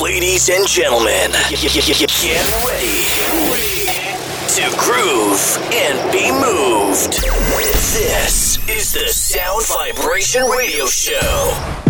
Ladies and gentlemen, get ready to groove and be moved. This is the Sound Vibration Radio Show.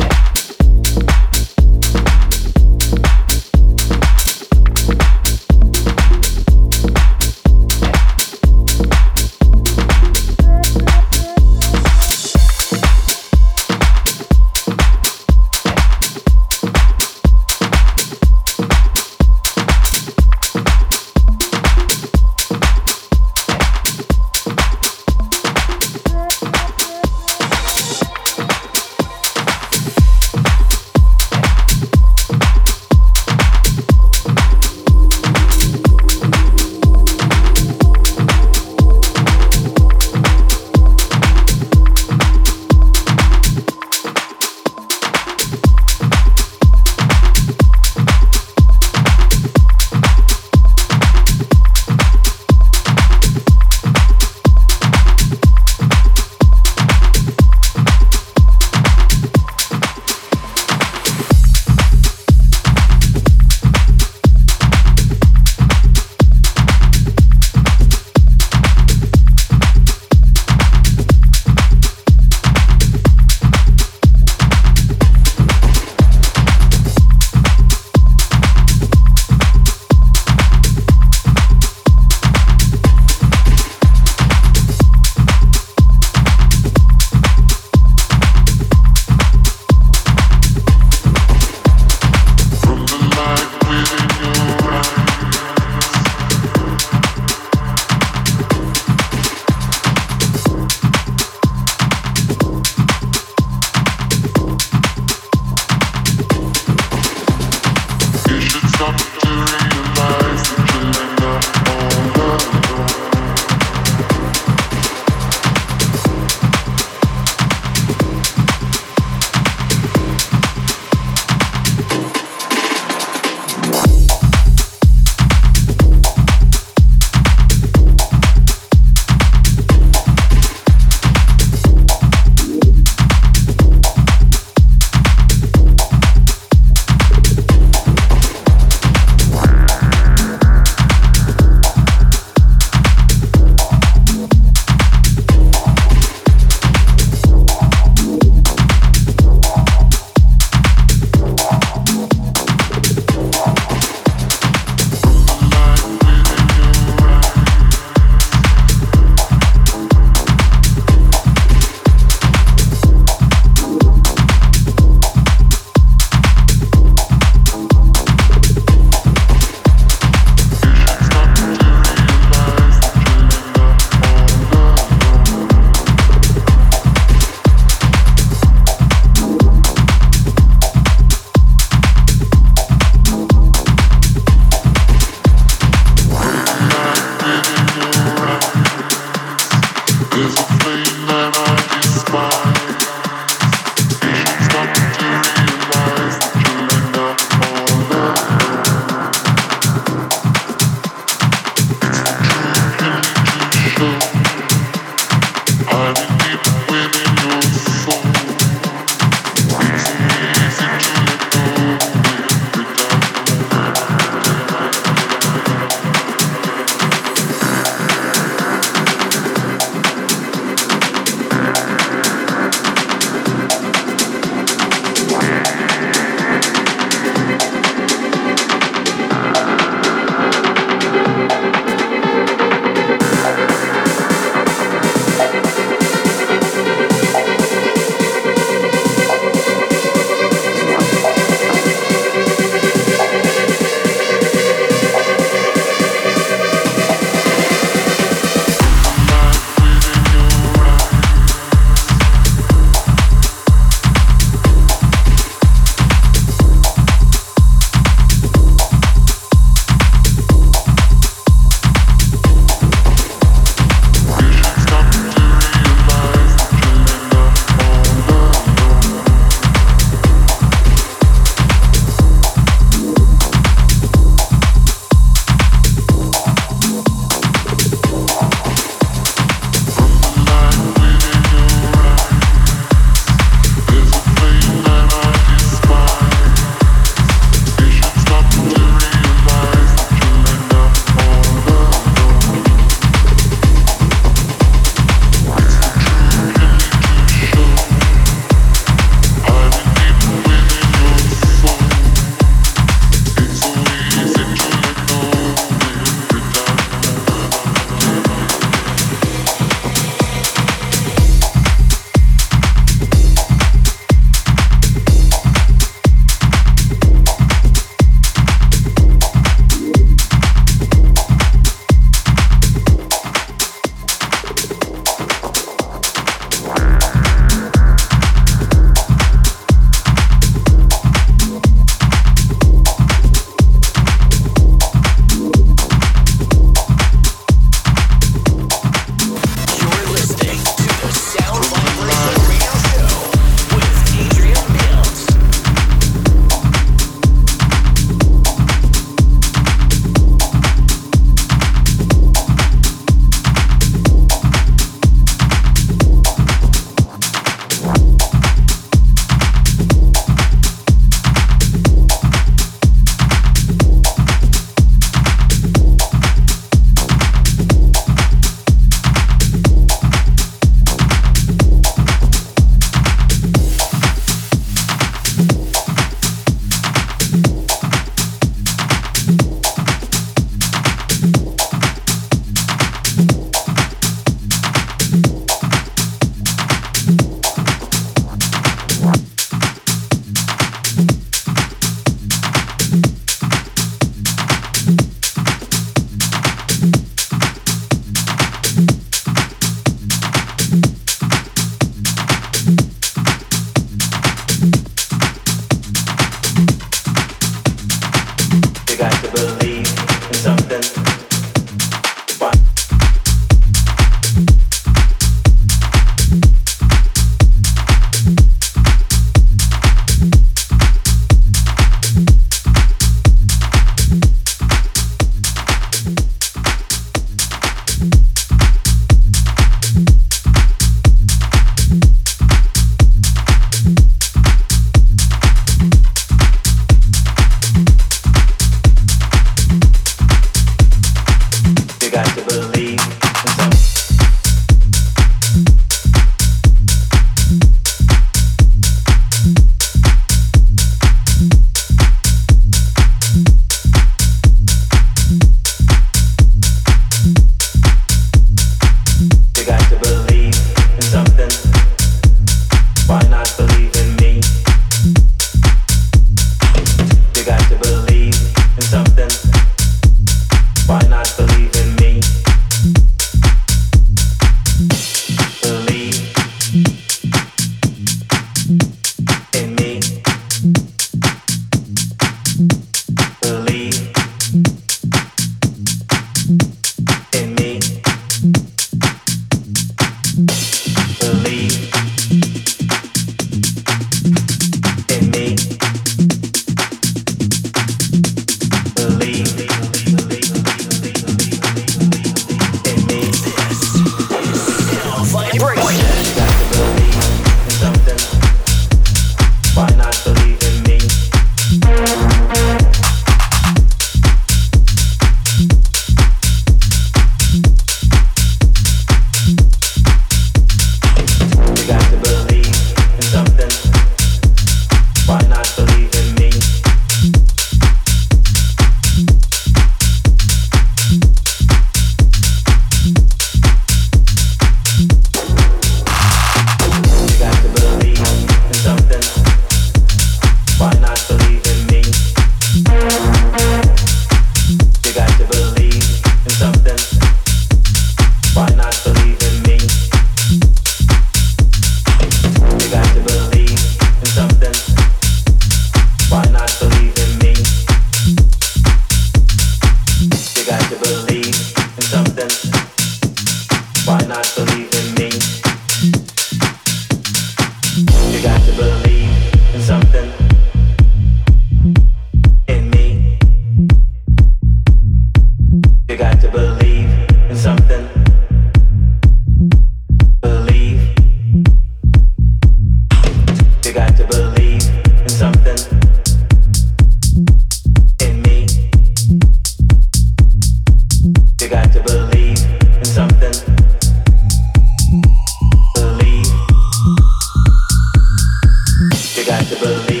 to believe.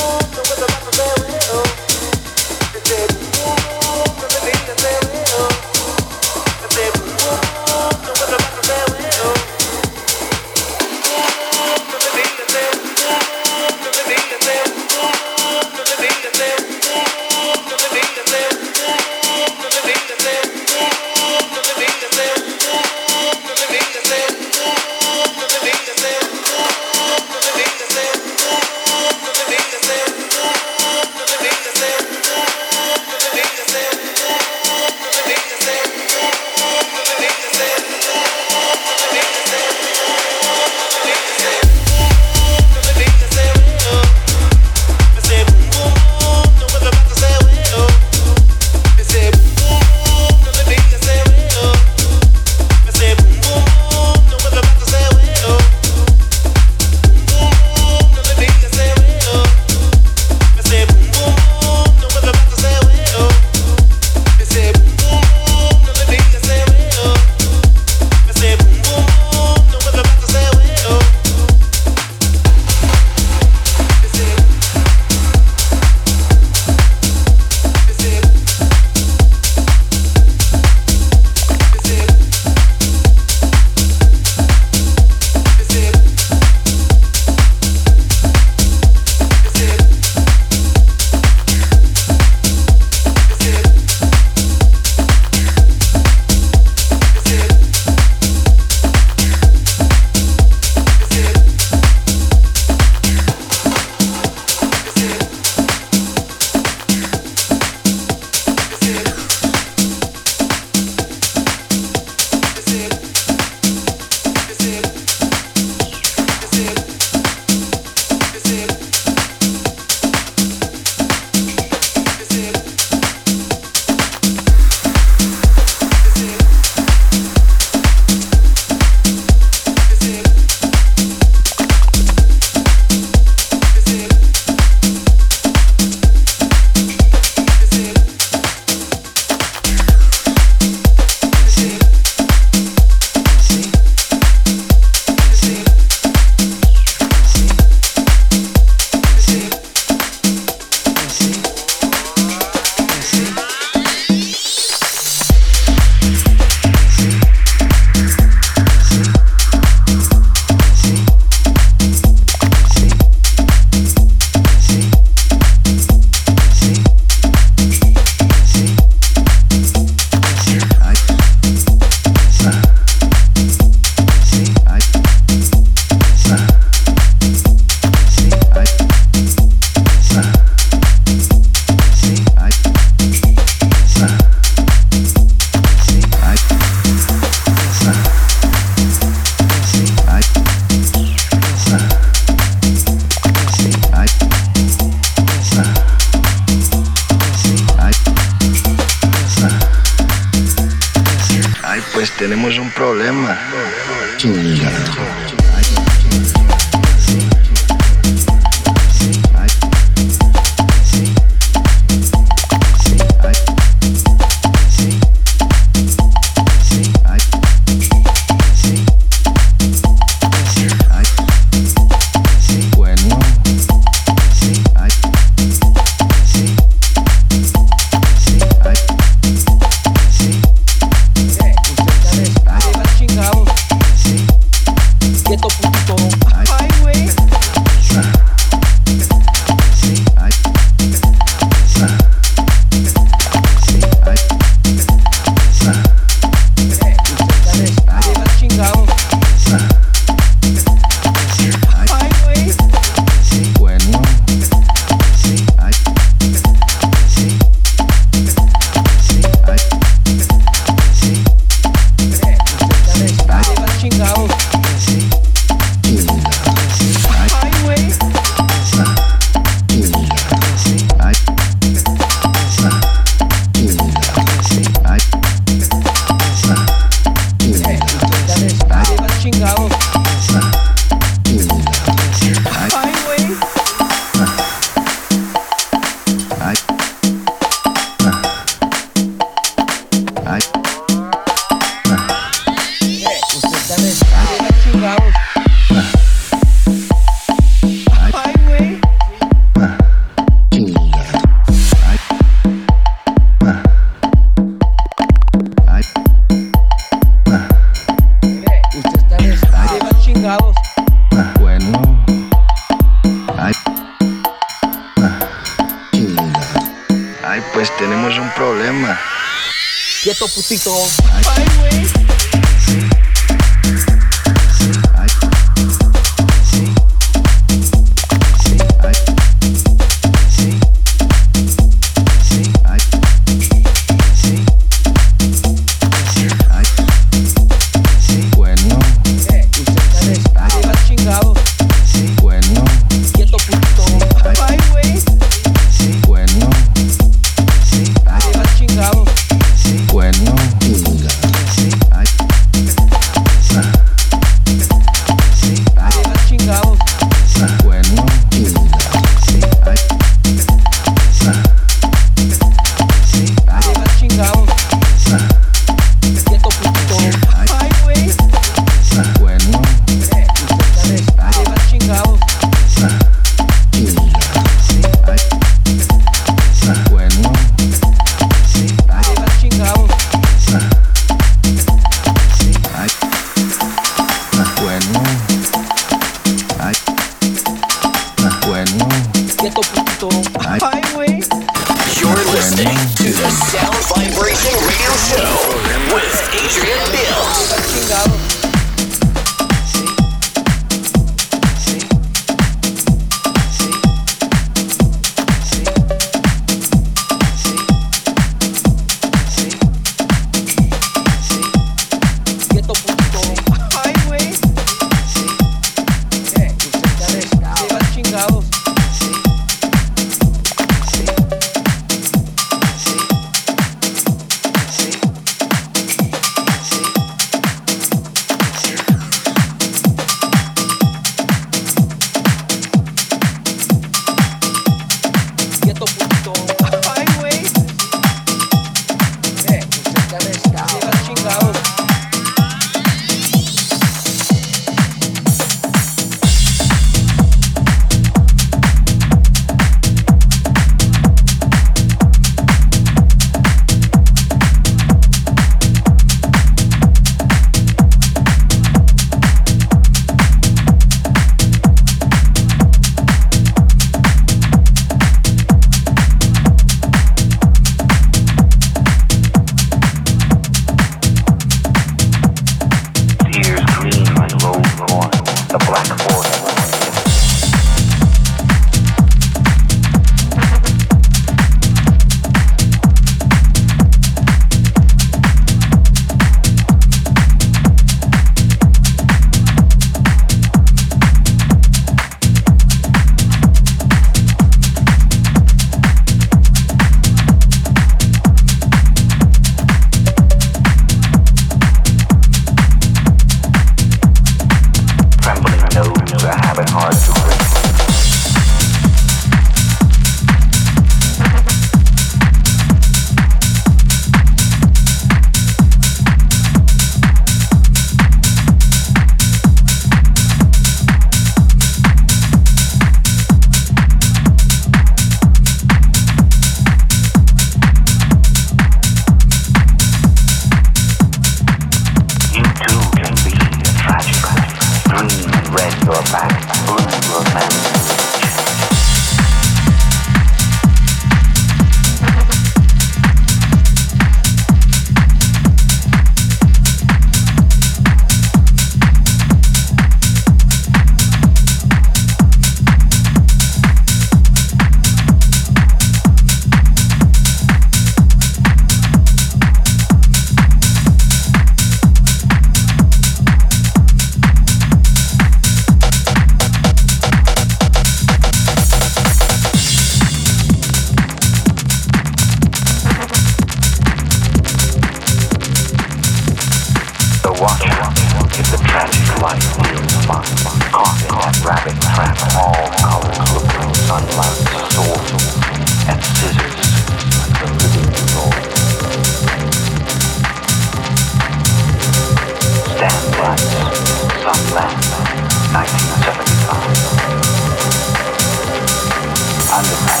on the